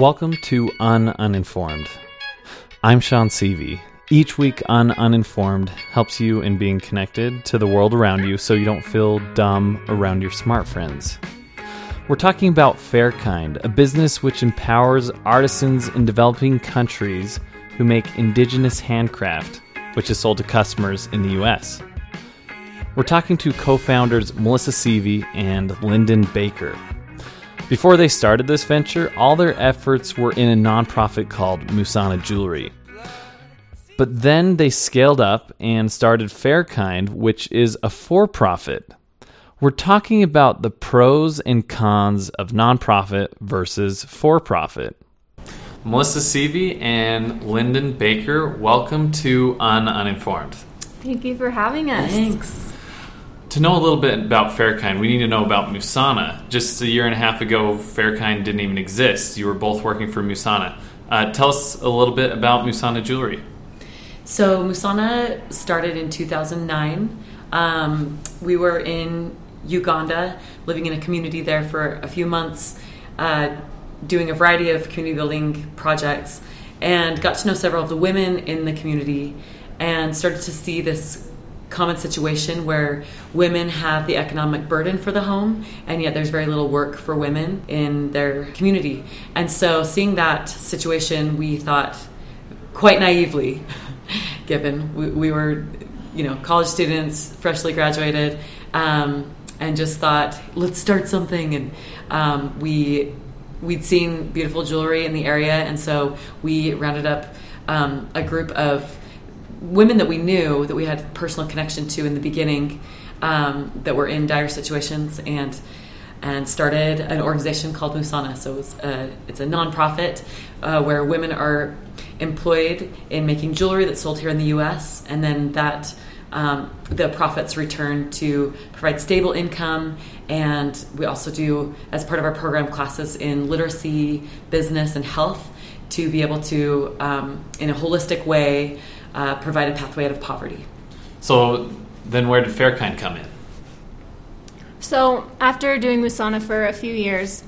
Welcome to Un Uninformed. I'm Sean Seavey. Each week, Un Uninformed helps you in being connected to the world around you so you don't feel dumb around your smart friends. We're talking about Fairkind, a business which empowers artisans in developing countries who make indigenous handcraft, which is sold to customers in the US. We're talking to co founders Melissa Seavey and Lyndon Baker. Before they started this venture, all their efforts were in a nonprofit called Musana Jewelry. But then they scaled up and started Fairkind, which is a for profit. We're talking about the pros and cons of nonprofit versus for profit. Melissa Seavey and Lyndon Baker, welcome to Un Uninformed. Thank you for having us. Thanks. To know a little bit about Fairkind, we need to know about Musana. Just a year and a half ago, Fairkind didn't even exist. You were both working for Musana. Uh, tell us a little bit about Musana Jewelry. So Musana started in 2009. Um, we were in Uganda, living in a community there for a few months, uh, doing a variety of community building projects, and got to know several of the women in the community, and started to see this common situation where women have the economic burden for the home and yet there's very little work for women in their community. And so seeing that situation we thought quite naively given we, we were you know college students freshly graduated um, and just thought let's start something. And um, we we'd seen beautiful jewelry in the area and so we rounded up um, a group of women that we knew that we had personal connection to in the beginning um, that were in dire situations and and started an organization called Musana. So it's a, it's a nonprofit uh, where women are employed in making jewelry that's sold here in the U.S. and then that um, the profits return to provide stable income and we also do as part of our program classes in literacy business and health to be able to um, in a holistic way uh, provide a pathway out of poverty. So then, where did Fairkind come in? So, after doing Musana for a few years,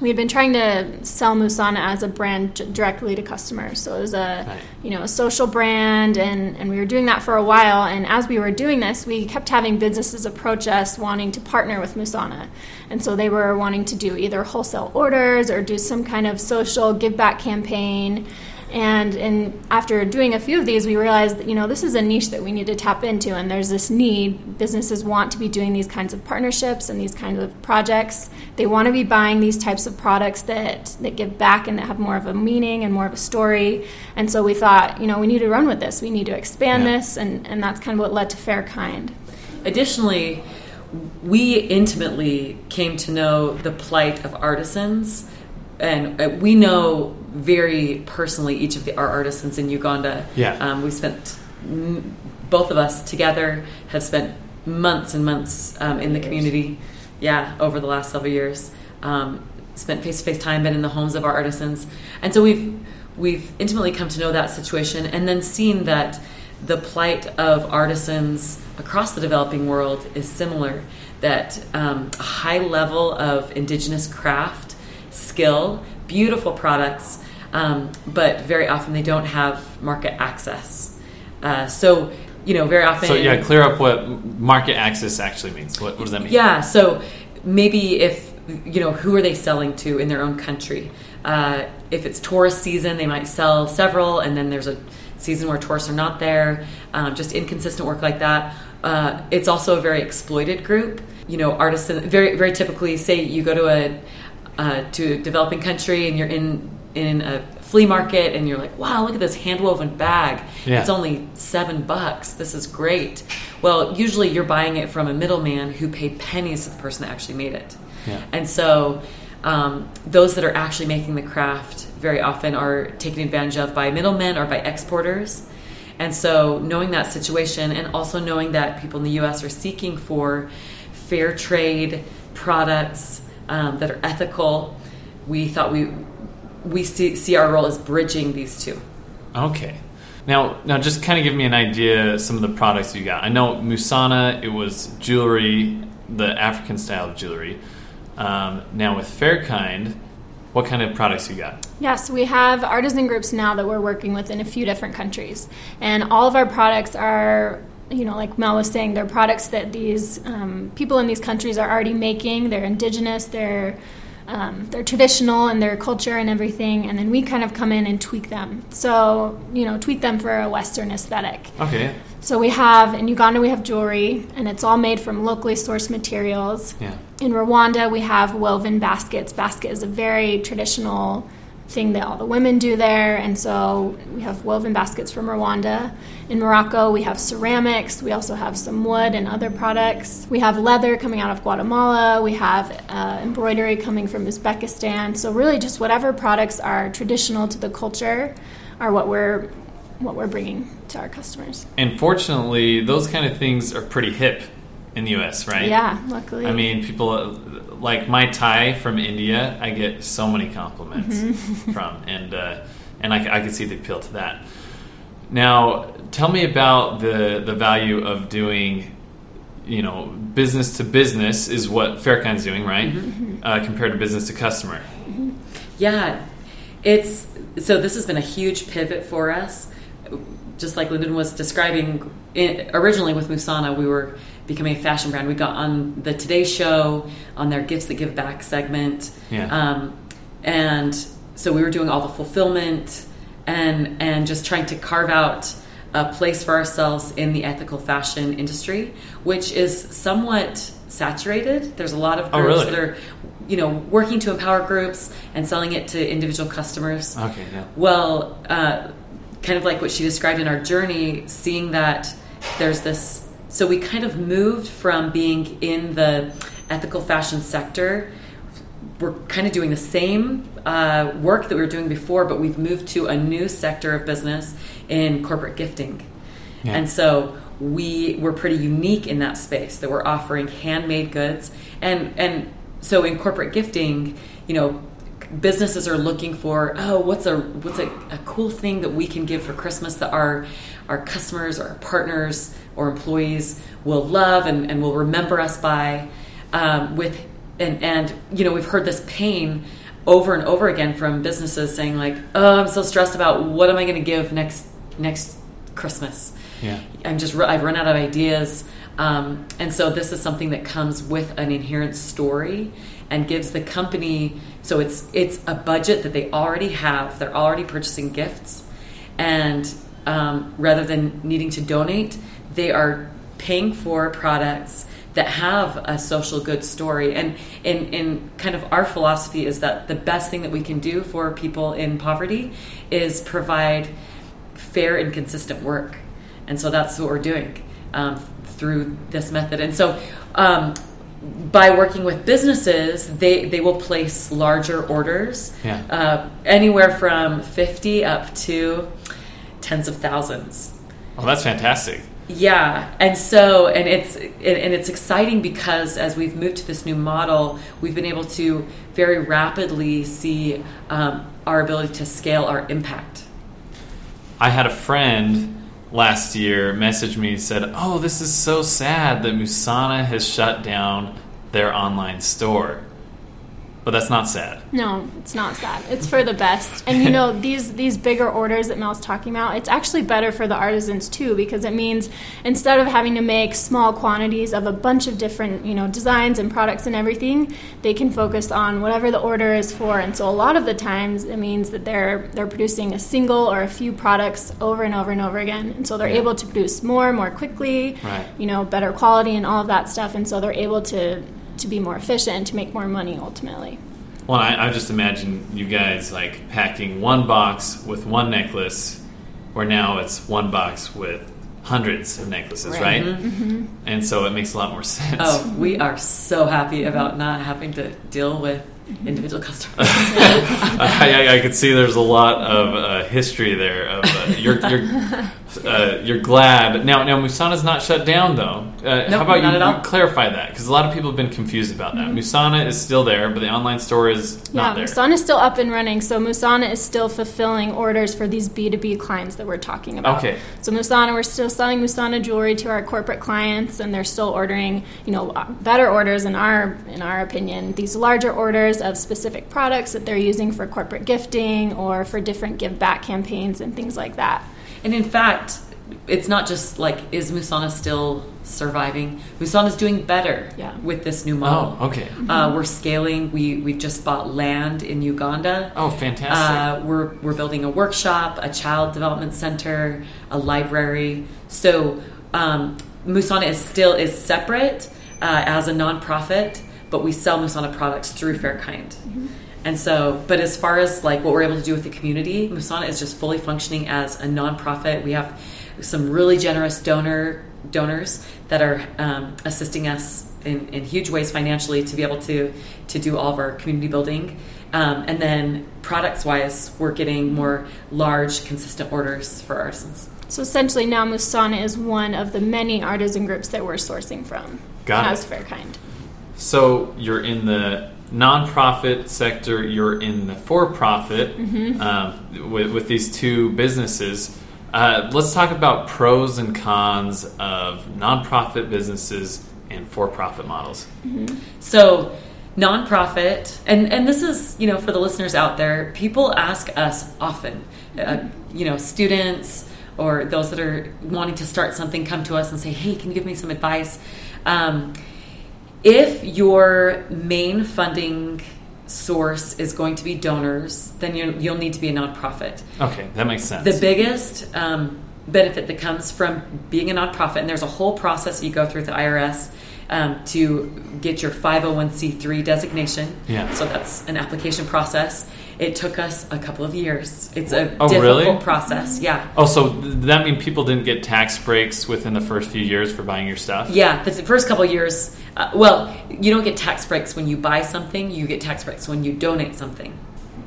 we had been trying to sell Musana as a brand directly to customers. So it was a right. you know a social brand, and and we were doing that for a while. And as we were doing this, we kept having businesses approach us wanting to partner with Musana, and so they were wanting to do either wholesale orders or do some kind of social give back campaign. And, and after doing a few of these, we realized that, you know, this is a niche that we need to tap into, and there's this need. Businesses want to be doing these kinds of partnerships and these kinds of projects. They want to be buying these types of products that, that give back and that have more of a meaning and more of a story. And so we thought, you know, we need to run with this. We need to expand yeah. this, and, and that's kind of what led to Fair Kind. Additionally, we intimately came to know the plight of artisans and uh, we know very personally each of the our artisans in Uganda. Yeah, um, we spent both of us together have spent months and months um, in the community. Yeah, over the last several years, um, spent face to face time, been in the homes of our artisans, and so we've we've intimately come to know that situation, and then seen that the plight of artisans across the developing world is similar. That um, a high level of indigenous craft skill, beautiful products, um, but very often they don't have market access. Uh, so, you know, very often. So, yeah, clear up what market access actually means. What, what does that mean? Yeah, so maybe if, you know, who are they selling to in their own country? Uh, if it's tourist season, they might sell several, and then there's a season where tourists are not there, um, just inconsistent work like that. Uh, it's also a very exploited group. You know, artisan, very, very typically, say you go to a, uh, to a developing country and you're in in a flea market and you're like, wow, look at this hand woven bag. Yeah. It's only seven bucks. This is great. Well, usually you're buying it from a middleman who paid pennies to the person that actually made it. Yeah. And so um, those that are actually making the craft very often are taken advantage of by middlemen or by exporters. And so knowing that situation and also knowing that people in the US are seeking for fair trade products um, that are ethical. We thought we we see, see our role as bridging these two. Okay. Now, now, just kind of give me an idea some of the products you got. I know Musana, it was jewelry, the African style of jewelry. Um, now with Fairkind, what kind of products you got? Yes, we have artisan groups now that we're working with in a few different countries, and all of our products are. You know, like Mel was saying, they're products that these um, people in these countries are already making. They're indigenous. They're um, they're traditional and their culture and everything, and then we kind of come in and tweak them. So, you know, tweak them for a Western aesthetic. Okay. So we have in Uganda we have jewelry, and it's all made from locally sourced materials. Yeah. In Rwanda we have woven baskets. Basket is a very traditional thing that all the women do there, and so we have woven baskets from Rwanda. In Morocco, we have ceramics. We also have some wood and other products. We have leather coming out of Guatemala. We have uh, embroidery coming from Uzbekistan. So really, just whatever products are traditional to the culture are what we're what we're bringing to our customers. And fortunately, those kind of things are pretty hip in the U.S., right? Yeah, luckily. I mean, people like my tie from India. I get so many compliments Mm-hmm. from, and uh, and I, I can see the appeal to that. Now, tell me about the the value of doing, you know, business to business is what Fairkind's doing, right? Uh, compared to business to customer. Yeah, it's so this has been a huge pivot for us. Just like Lyndon was describing, originally with Musana, we were becoming a fashion brand. We got on the Today Show on their Gifts That Give Back segment, Yeah. um, and so we were doing all the fulfillment and and just trying to carve out a place for ourselves in the ethical fashion industry, which is somewhat saturated. There's a lot of Oh, groups really? that are, you know, working to empower groups and selling it to individual customers. Okay, yeah. Well, uh, kind of like what she described in our journey, seeing that there's this. So we kind of moved from being in the ethical fashion sector. We're kind of doing the same uh, work that we were doing before, but we've moved to a new sector of business in corporate gifting. Yeah. And so we were pretty unique in that space that we're offering handmade goods and and so in corporate gifting, you know, businesses are looking for oh what's a what's a, a cool thing that we can give for Christmas that our our customers or our partners or employees will love and, and will remember us by um, with and and you know we've heard this pain over and over again from businesses saying like oh I'm so stressed about what am I going to give next next Christmas Yeah. I'm just I've run out of ideas, um, and so this is something that comes with an inherent story and gives the company. So it's it's a budget that they already have. They're already purchasing gifts, and um, rather than needing to donate, they are paying for products that have a social good story. And in, in kind of our philosophy is that the best thing that we can do for people in poverty is provide fair and consistent work. And so that's what we're doing um, through this method. And so um, by working with businesses, they, they will place larger orders, Yeah. uh, anywhere from 50 up to tens of thousands. Oh, that's fantastic. Yeah, and so and it's and it's exciting because as we've moved to this new model, we've been able to very rapidly see um, our ability to scale our impact. I had a friend last year message me and said, "Oh, this is so sad that Musana has shut down their online store." But that's not sad. No, it's not sad. It's for the best. And you know, these these bigger orders that Mel's talking about, it's actually better for the artisans too because it means instead of having to make small quantities of a bunch of different, you know, designs and products and everything, they can focus on whatever the order is for. And so a lot of the times it means that they're they're producing a single or a few products over and over and over again. And so they're Yeah. able to produce more more quickly, Right. you know, better quality and all of that stuff. And so they're able to to be more efficient to make more money ultimately. Well, I, I just imagine you guys like packing one box with one necklace, where now it's one box with hundreds of necklaces, right? Right. And so it makes a lot more sense. Oh, we are so happy about not having to deal with individual customers. I, I, I could see there's a lot of uh, history there of uh, you're you're, uh, you're glad now. Now Musana's not shut down though. Uh, Nope, how about not you, at all. you clarify that because a lot of people have been confused about that. Musana is still there, but the online store is not there. Musana is still up and running. So Musana is still fulfilling orders for these B2B clients that we're talking about. Okay. So Musana, we're still selling Musana jewelry to our corporate clients, and they're still ordering, you know, better orders in our in our opinion. These larger orders of specific products that they're using for corporate gifting or for different give back campaigns and things like that. And in fact, it's not just like is Musana still surviving? Musana's doing better Yeah. with this new model. oh, okay. Uh, we're scaling. We we've just bought land in Uganda. Oh, fantastic. Uh, we're we're building a workshop, a child development center, a library. So um, Musana is still is separate uh, as a nonprofit, but we sell Musana products through Fairkind. And so, but as far as like what we're able to do with the community, Musana is just fully functioning as a nonprofit. We have some really generous donor donors that are um, assisting us in, in huge ways financially to be able to to do all of our community building. Um, and then products wise, we're getting more large, consistent orders for artisans. So essentially, now Musana is one of the many artisan groups that we're sourcing from Got it. as Fairkind. So you're in the nonprofit sector, you're in the for-profit Mm-hmm. um, with, with these two businesses. Uh, let's talk about pros and cons of nonprofit businesses and for-profit models. So, nonprofit, and and this is you know for the listeners out there, people ask us often, uh, you know, students or those that are wanting to start something come to us and say, hey, can you give me some advice? Um, if your main funding source is going to be donors, then you you'll need to be a nonprofit. Okay, that makes sense. The biggest um, benefit that comes from being a nonprofit, and there's a whole process you go through with the IRS um, to get your 501c3 designation. Yeah. So that's an application process. It took us a couple of years. It's a Oh, difficult really? process. Yeah. oh, so th- that mean people didn't get tax breaks within the first few years for buying your stuff? Yeah, the first couple of years, uh, well, you don't get tax breaks when you buy something, you get tax breaks when you donate something.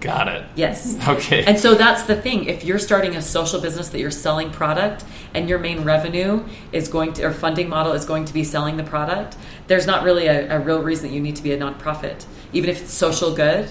Got it. Yes. Okay. And so that's the thing. If you're starting a social business that you're selling product and your main revenue is going to, or funding model is going to be selling the product, there's not really a, a real reason that you need to be a nonprofit. Even if it's social good,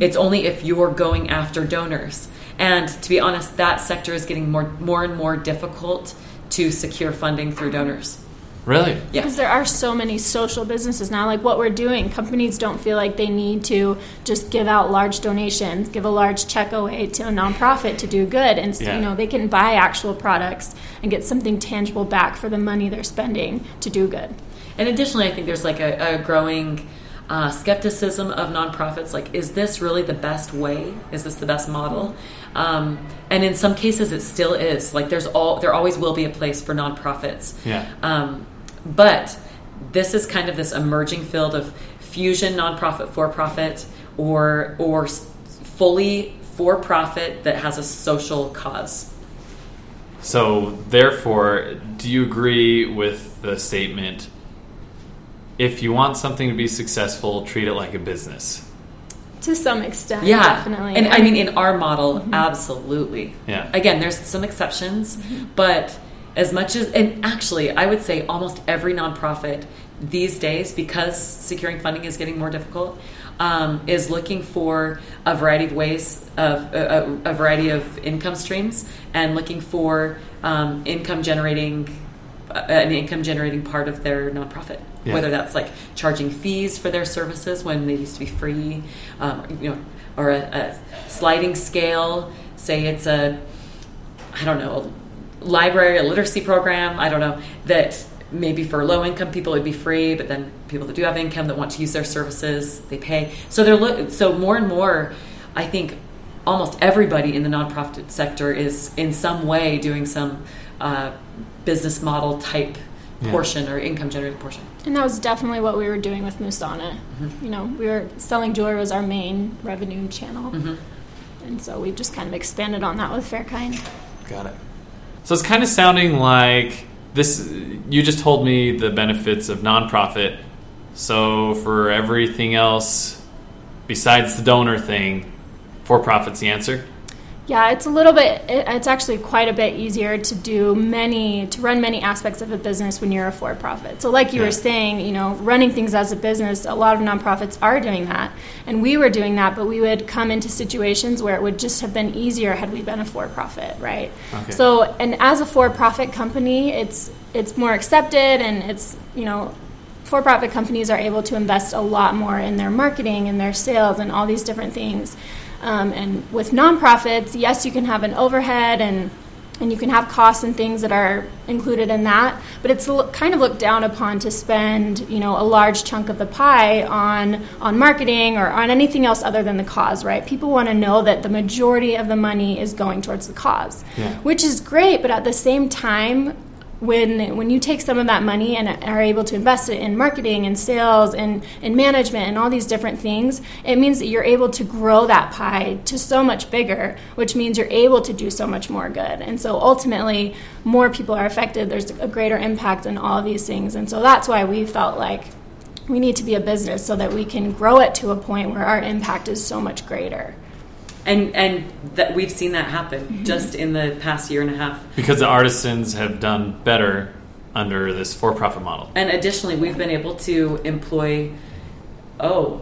it's only if you're going after donors. And to be honest, that sector is getting more, more and more difficult to secure funding through donors. really? Yeah. Because there are so many social businesses now, like what we're doing. Companies don't feel like they need to just give out large donations, give a large check away to a nonprofit to do good, and Yeah. you know they can buy actual products and get something tangible back for the money they're spending to do good. And additionally, I think there's like a, a growing uh, skepticism of nonprofits. Like, is this really the best way? Is this the best model? Um, and in some cases, it still is. Like, there's all there always will be a place for nonprofits. Yeah. Um, but this is kind of this emerging field of fusion nonprofit for profit or or fully for profit that has a social cause. So, therefore, do you agree with the statement if you want something to be successful, treat it like a business? To some extent, Yeah, definitely. And I mean, in our model, absolutely. Yeah. Again, there's some exceptions, but as much as, and actually, I would say almost every nonprofit these days, because securing funding is getting more difficult, um, is looking for a variety of ways of a, a, a variety of income streams and looking for um, income generating uh, an income generating part of their nonprofit Yeah. whether that's like charging fees for their services when they used to be free um, you know or a, a sliding scale say it's a i don't know a library a literacy program i don't know that maybe for low income people it would be free but then people that do have income that want to use their services they pay so they're look so more and more i think almost everybody in the nonprofit sector is in some way doing some uh, business model type Yeah. portion or income generating portion And that was definitely what we were doing with Musana. Mm-hmm. You know, we were selling jewelry was our main revenue channel, Mm-hmm. and so we've just kind of expanded on that with Fairkind. Got it. So it's kind of sounding like this. You just told me the benefits of nonprofit. So for everything else besides the donor thing, for profit's the answer. Yeah, it's a little bit. It's actually quite a bit easier to do many to run many aspects of a business when you're a for-profit. So, like you yeah. were saying, you know, running things as a business, a lot of nonprofits are doing that, and we were doing that. But we would come into situations where it would just have been easier had we been a for-profit, right? Okay. So, and as a for-profit company, it's it's more accepted, and it's you know for-profit companies are able to invest a lot more in their marketing and their sales and all these different things um, and with nonprofits, yes, you can have an overhead and and you can have costs and things that are included in that but it's kind of looked down upon to spend you know a large chunk of the pie on on marketing or on anything else other than the cause right people want to know that the majority of the money is going towards the cause yeah. which is great but at the same time when when you take some of that money and are able to invest it in marketing and sales and, and management and all these different things, it means that you're able to grow that pie to so much bigger, which means you're able to do so much more good. And so ultimately, more people are affected. There's a greater impact in all these things. And so that's why we felt like we need to be a business so that we can grow it to a point where our impact is so much greater and and that we've seen that happen mm-hmm. just in the past year and a half because the artisans have done better under this for-profit model and additionally we've been able to employ oh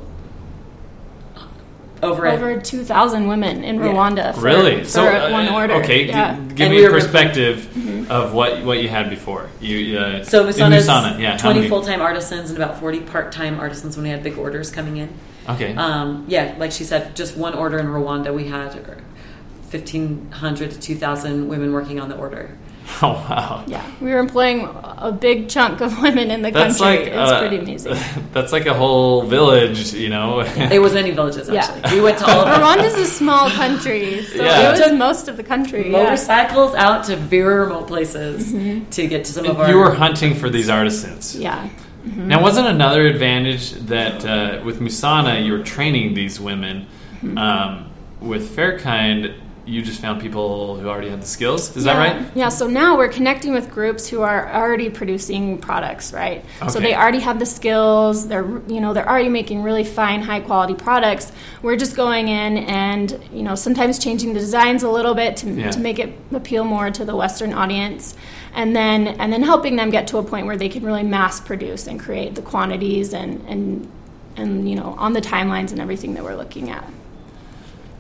over over two thousand women in Rwanda. Yeah. For, really? For so uh, one order. Okay, yeah. g- give and me a perspective. Of what what you had before. You uh, so Musana, yeah, twenty full time artisans and about forty part time artisans when we had big orders coming in. Okay. Um, yeah, like she said, just one order in Rwanda, we had 1,500 to 2,000 women working on the order. Oh wow! Yeah, we were employing a big chunk of women in the that's country. Like, it's uh, pretty amazing. That's like a whole village, you know. it was many villages actually. Yeah. We went to all of Rwanda's a small country, so yeah. it was most of the country. Motorcycles yeah. out to very remote places mm-hmm. to get to some of our. You were hunting for these artisans. Yeah. Mm-hmm. Now, wasn't another advantage that uh, with Musana, you were training these women. Mm-hmm. Um, with Fairkind, you just found people who already had the skills. Is yeah. that right? Yeah. So now we're connecting with groups who are already producing products, right? Okay. So they already have the skills. They're you know they're already making really fine, high quality products. We're just going in and you know sometimes changing the designs a little bit to, yeah. to make it appeal more to the Western audience and then and then helping them get to a point where they can really mass produce and create the quantities and and and you know on the timelines and everything that we're looking at.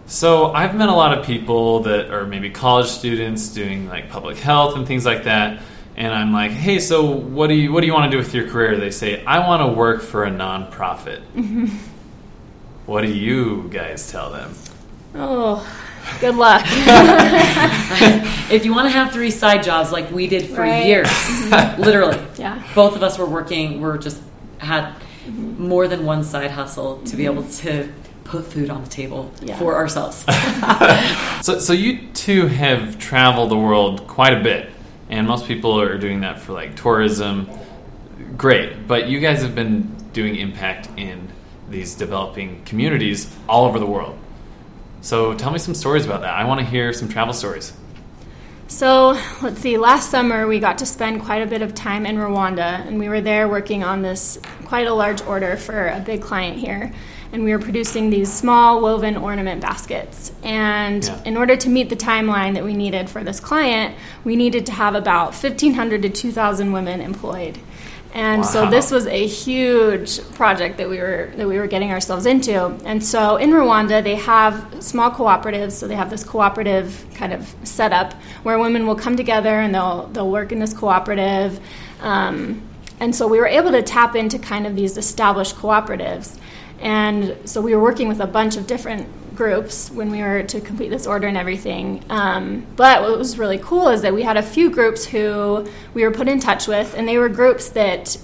So I've met a lot of people that are maybe college students doing like public health and things like that. And I'm like, hey, so what do you what do you want to do with your career? They say, I want to work for a nonprofit. Mm-hmm. What do you guys tell them? Oh, Good luck. if you want to have three side jobs like we did for right. years, literally, yeah, both of us were working. We're just had more than one side hustle to be able to put food on the table yeah. for ourselves. so, so you two have traveled the world quite a bit, and most people are doing that for like tourism. Great, but you guys have been doing impact in these developing communities all over the world. So tell me some stories about that. I want to hear some travel stories. So let's see, last summer we got to spend quite a bit of time in Rwanda, and we were there working on this quite a large order for a big client here. And we were producing these small woven ornament baskets. And yeah. in order to meet the timeline that we needed for this client, we needed to have about 1,500 to 2,000 women employed. And wow. so this was a huge project that we were that we were getting ourselves into. And so in Rwanda, they have small cooperatives. So they have this cooperative kind of setup where women will come together and they'll they'll work in this cooperative. Um, and so we were able to tap into kind of these established cooperatives. And so we were working with a bunch of different groups when we were to complete this order and everything. Um, but what was really cool is that we had a few groups who we were put in touch with, and they were groups that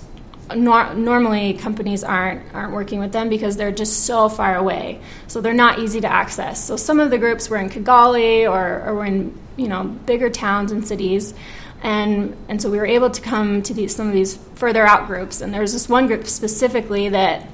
nor- normally companies aren't aren't working with them because they're just so far away. So they're not easy to access. So some of the groups were in Kigali or, or were in you know bigger towns and cities. And, and so we were able to come to these, some of these further out groups. And there was this one group specifically that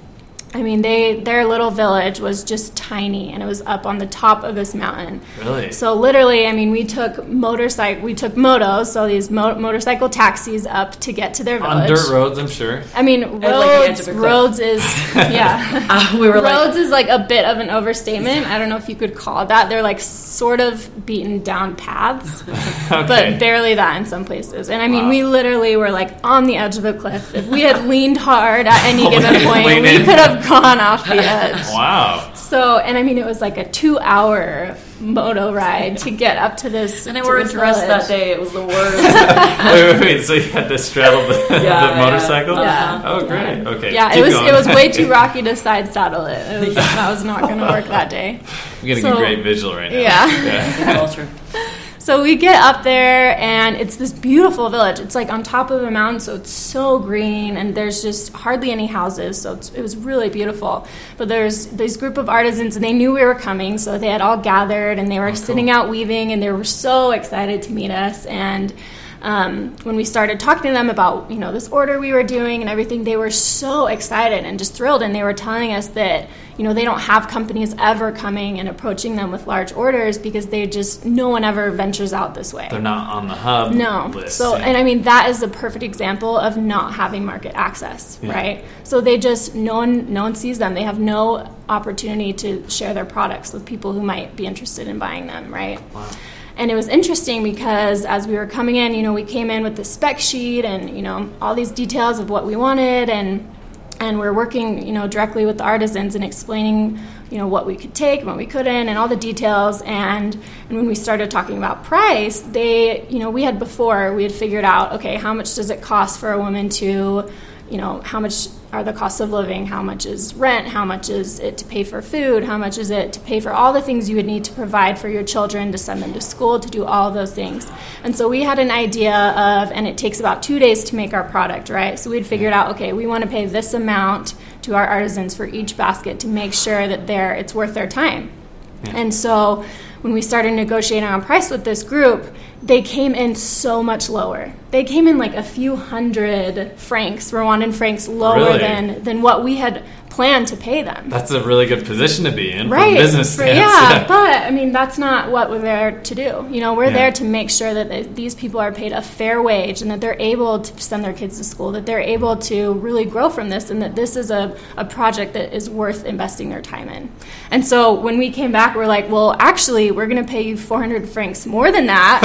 I mean, they their little village was just tiny, and it was up on the top of this mountain. Really? So literally, I mean, we took motorcycle, we took motos, so these mo- motorcycle taxis up to get to their village On dirt roads, I'm sure. I mean, like the edge roads. of a cliff. roads is yeah. Uh, we were like, roads is like a bit of an overstatement. I don't know if you could call it that. They're like sort of beaten down paths, Okay. but barely that in some places. And I mean, Wow. we literally were like on the edge of a cliff. If we had leaned hard at any given point, we could have gone off the edge. wow. So, and I mean, it was like a two-hour moto ride to get up to this. and I to wore a dress village. that day. It was the worst. wait, wait, wait. So you had to straddle the, Yeah, the yeah. motorcycle? Yeah. Oh, great. Okay. Yeah, keep it was going. it was way too rocky to side saddle it. it was, that was not going to work that day. I'm getting so- a great visual right now. Yeah. yeah. It's all true. So we get up there, and it's this beautiful village. It's like on top of a mountain, so it's so green, and there's just hardly any houses. So it's, it was really beautiful. But there's this group of artisans, and they knew we were coming, so they had all gathered, and they were sitting out weaving, and they were so excited to meet us. And um, when we started talking to them about you know this order we were doing and everything, they were so excited and just thrilled, and they were telling us that you know they don't have companies ever coming and approaching them with large orders because they just no one ever ventures out this way. They're not on the hub No. list. So, and I mean, that is a perfect example of not having market access, Yeah. right? So they just, no one, no one sees them. They have no opportunity to share their products with people who might be interested in buying them, right? Wow. And it was interesting because as we were coming in, you know, we came in with the spec sheet and, you know, all these details of what we wanted and, and we're working, you know, directly with the artisans and explaining, you know, what we could take what we couldn't and all the details. And, and when we started talking about price, they, you know, we had before, we had figured out, okay, how much does it cost for a woman to, you know, how much are the costs of living? How much is rent? How much is it to pay for food? How much is it to pay for all the things you would need to provide for your children, to send them to school, to do all those things? And so we had an idea of, and it takes about two days to make our product, right? So we'd figured out, okay, we want to pay this amount to our artisans for each basket to make sure that they're, it's worth their time. And so when we started negotiating on price with this group, they came in so much lower. They came in like a few hundred francs, Rwandan francs, lower Really? than than what we had planned to pay them. That's a really good position to be in Right. a business For- stance. yeah, but I mean that's not what we're there to do. You know, we're Yeah. there to make sure that th- these people are paid a fair wage and that they're able to send their kids to school, that they're able to really grow from this, and that this is a, a project that is worth investing their time in. And so when we came back, we're like, well, actually, we're going to pay you 400 francs more than that.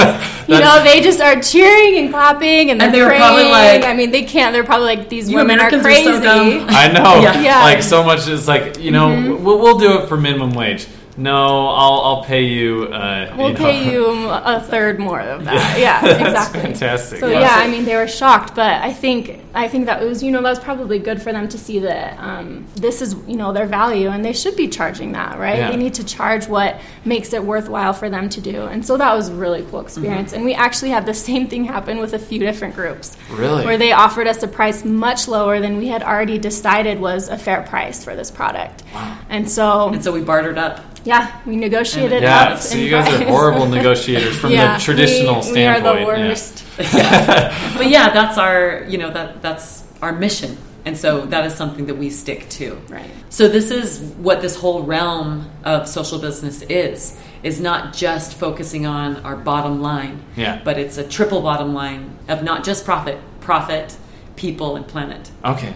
you know, they just are cheering and clapping and they're And they were praying. probably like- I mean, they can't. They're probably like these women are Americans are crazy. so dumb. I know. Yeah. Yeah. Like so much is like you know mm-hmm. we'll, we'll do it for minimum wage. No, I'll I'll pay you. Uh, We'll you know. pay you a third more of that. Yeah, That's exactly. fantastic. So Yeah. yeah, I mean they were shocked, but I think I think that was you know that was probably good for them to see that um, this is you know their value and they should be charging that right. Yeah. They need to charge what makes it worthwhile for them to do, and so that was a really cool experience. Mm-hmm. And we actually had the same thing happen with a few different groups. Really? where they offered us a price much lower than we had already decided was a fair price for this product. Wow. And so And so we bartered up. Yeah, we negotiated Yeah, so you guys are horrible negotiators from Yeah, the traditional we, standpoint. We are the yeah. worst. But yeah, that's our you know that that's our mission, and so that is something that we stick to. Right. So this is what this whole realm of social business is is not just focusing on our bottom line, Yeah. but it's a triple bottom line of not just profit, profit, people and planet. Okay,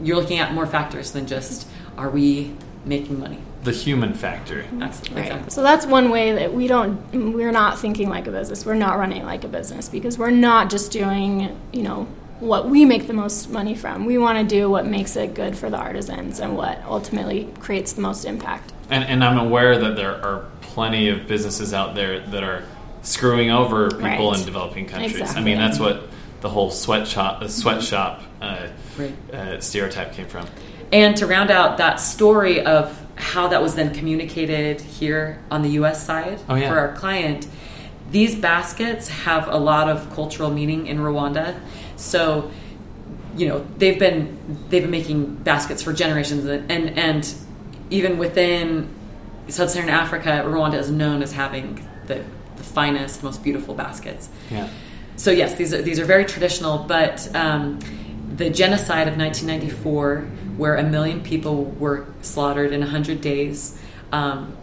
You're looking at more factors than just are we making money. The human factor. That's- Right. Exactly. So that's one way that we don't we're not thinking like a business. We're not running like a business because we're not just doing, you know, what we make the most money from. We want to do what makes it good for the artisans and what ultimately creates the most impact. And, and I'm aware that there are plenty of businesses out there that are screwing over people Right. in developing countries. I mean, that's what the whole sweatshop, the sweatshop uh, Right. uh, stereotype came from. And to round out that story of how that was then communicated here on the US side Oh, yeah. for our client, these baskets have a lot of cultural meaning in Rwanda. So, you know, they've been they've been making baskets for generations and and, and even within sub-Saharan Africa, Rwanda is known as having the, the finest, most beautiful baskets. Yeah. So yes, these are these are very traditional, but um, the genocide of 1994 where a million people were slaughtered in 100 days. Um,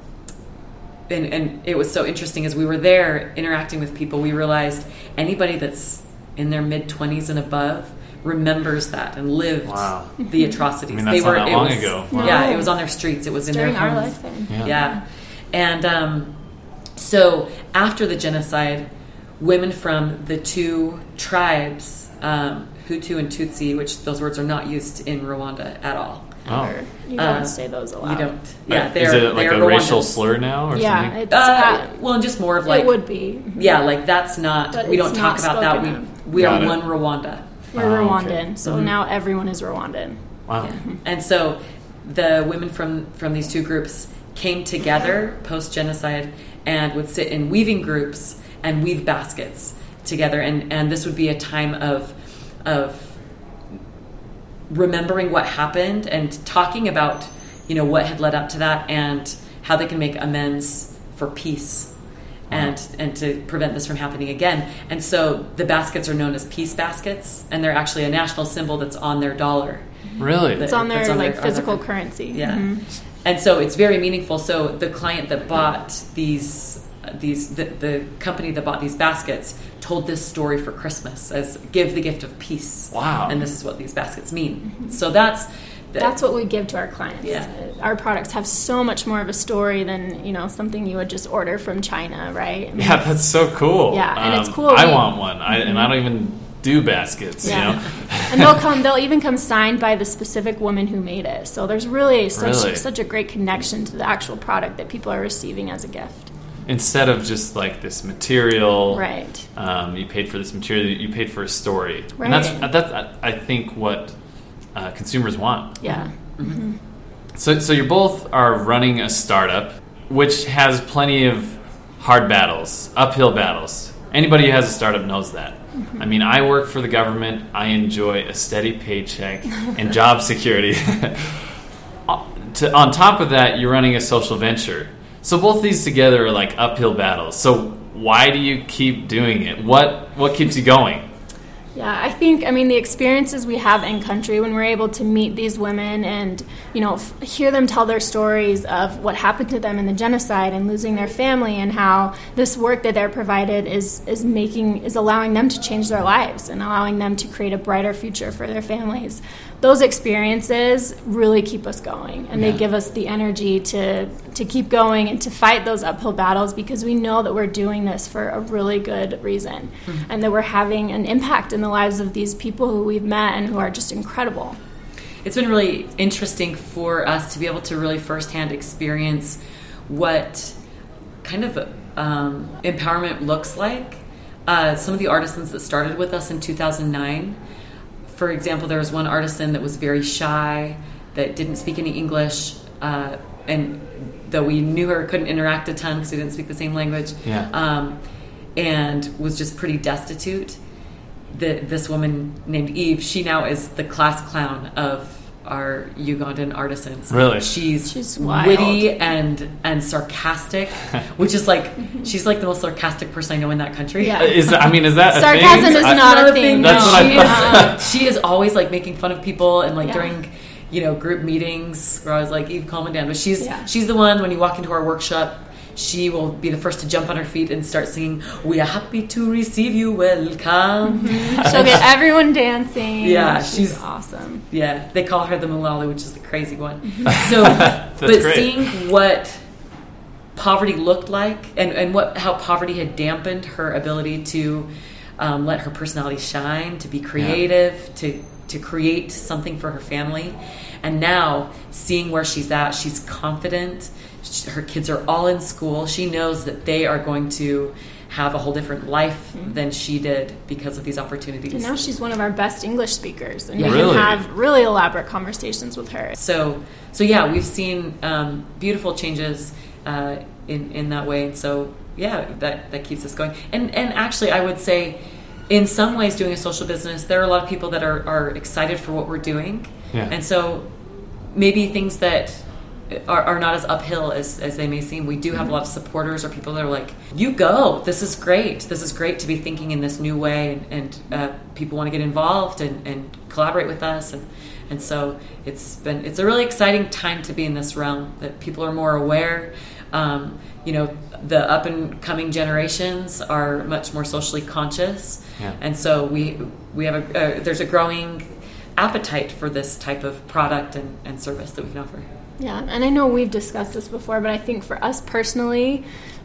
and, and it was so interesting as we were there interacting with people, we realized anybody that's in their mid 20s and above remembers that and lived Wow. the atrocities. I mean, that's they were not that it long was- ago. Wow. Yeah, it was on their streets. It was in during their our homes. lifetime. Yeah. Yeah. And um, so after the genocide, women from the two tribes, um, Hutu and Tutsi, which those words are not used in Rwanda at all. Oh. You Uh, don't say those aloud. You don't. Yeah, Is they're, it like they're a racial slur now or Yeah, something? it's Uh, well, and just more of like it would be. yeah, like that's not. But we don't talk about that. spoken We we Got are it. one Rwanda. We're Oh, okay. Rwandan, so now everyone is Rwandan. Wow. And so the women from from these two groups came together post genocide and would sit in weaving groups and weave baskets together and and this would be a time of of remembering what happened and talking about you know what had led up to that and how they can make amends for peace and and to prevent this from happening again and so the baskets are known as peace baskets and they're actually a national symbol that's on their dollar Really? It's on their on like their- physical currency. yeah. Mhm. And so it's very meaningful. So the client that bought these these the, the company that bought these baskets told this story for Christmas as give the gift of peace. Wow. And this is what these baskets mean. So that's That's what we give to our clients. Yeah. Uh, Our products have so much more of a story than you know something you would just order from China, right? I mean, Yeah, that's so cool. Yeah, and it's Um, cool I we- want one, I, and I don't even do baskets. Yeah. You know, and they'll come. They'll even come signed by the specific woman who made it. So there's really such Really? such a great connection to the actual product that people are receiving as a gift. Instead of just like this material, Right. Um, you paid for this material. You paid for a story, Right. and that's that's I think what uh, consumers want. Yeah. So, so you both are running a startup, which has plenty of hard battles, uphill battles. Anybody who has a startup knows that. I mean, I work for the government. I enjoy a steady paycheck and job security. to, on top of that, you're running a social venture. So both these together are like uphill battles. So why do you keep doing it? What what keeps you going? Yeah, I think I mean the experiences we have in country when we're able to meet these women and you know f- hear them tell their stories of what happened to them in the genocide and losing their family and how this work that they're provided is is making is allowing them to change their lives and allowing them to create a brighter future for their families. Those experiences really keep us going and Yeah. they give us the energy to to keep going and to fight those uphill battles because we know that we're doing this for a really good reason and that we're having an impact in the lives of these people who we've met and who are just incredible. it's been really interesting for us to be able to really firsthand experience what kind of um, empowerment looks like. Uh, some of the artisans that started with us in 2009, for example, there was one artisan that was very shy, that didn't speak any English, uh, and though we knew her, couldn't interact a ton because we didn't speak the same language, Yeah. um, and was just pretty destitute the, this woman named Eve, she now is the class clown of our Ugandan artisans. Really? She's, She's witty and and sarcastic, which is like she's like the most sarcastic person I know in that country. Yeah. Is I mean, is that a Sarcasm thing? is I- not Not a thing. That's no. what she thought. is, she is always like making fun of people and like Yeah. during you know group meetings where I was like Eve, calm it down. But she's Yeah. she's the one when you walk into our workshop. She will be the first to jump on her feet and start singing. We are happy to receive you. Welcome. She'll get everyone dancing. Yeah, she's, she's- awesome. Yeah, they call her the Malala, which is the crazy one. So, but great. seeing what poverty looked like and, and what how poverty had dampened her ability to um, let her personality shine, to be creative, to to create something for her family, and now seeing where she's at, she's confident. Sh her kids are all in school. She knows that they are going to have a whole different life than she did because of these opportunities. And now she's one of our best English speakers, and Yeah. we Really? can have really elaborate conversations with her. So, so yeah, we've seen um, beautiful changes uh, in in that way, and so yeah, that that keeps us going. And and actually, I would say, in some ways, doing a social business, there are a lot of people that are are excited for what we're doing, Yeah. and so maybe things that. Are, are not as uphill as, as they may seem. We do have a lot of supporters or people that are like, "You go. This is great. This is great to be thinking in this new way." And, and uh, people want to get involved and, and collaborate with us, and And so it's been it's a really exciting time to be in this realm that people are more aware. Um, you know, the up and coming generations are much more socially conscious, Yeah. and so we we have a uh, there's a growing appetite for this type of product and, and service that we can offer. Yeah, and I know we've discussed this before, but I think for us personally,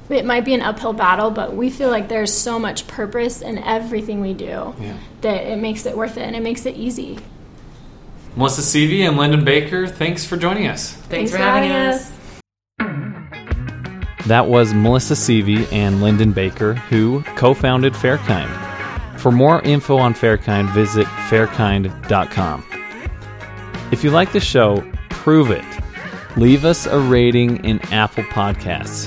it might be an uphill battle, but we feel like there's so much purpose in everything we do Yeah. that it makes it worth it and it makes it easy. Melissa Seavey and Lyndon Baker, thanks for joining us. Thanks, for having us. That was Melissa Seavey and Lyndon Baker, who co founded Fairkind. For more info on Fairkind, visit fairkind.com. If you like the show, prove it. Leave us a rating in Apple Podcasts.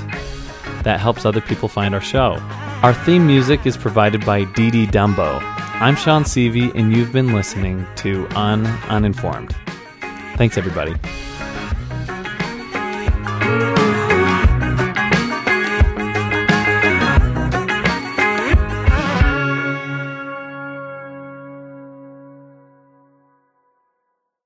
That helps other people find our show. Our theme music is provided by Dee Dee Dumbo. I'm Sean Seavey, and you've been listening to Un Uninformed. Thanks, everybody.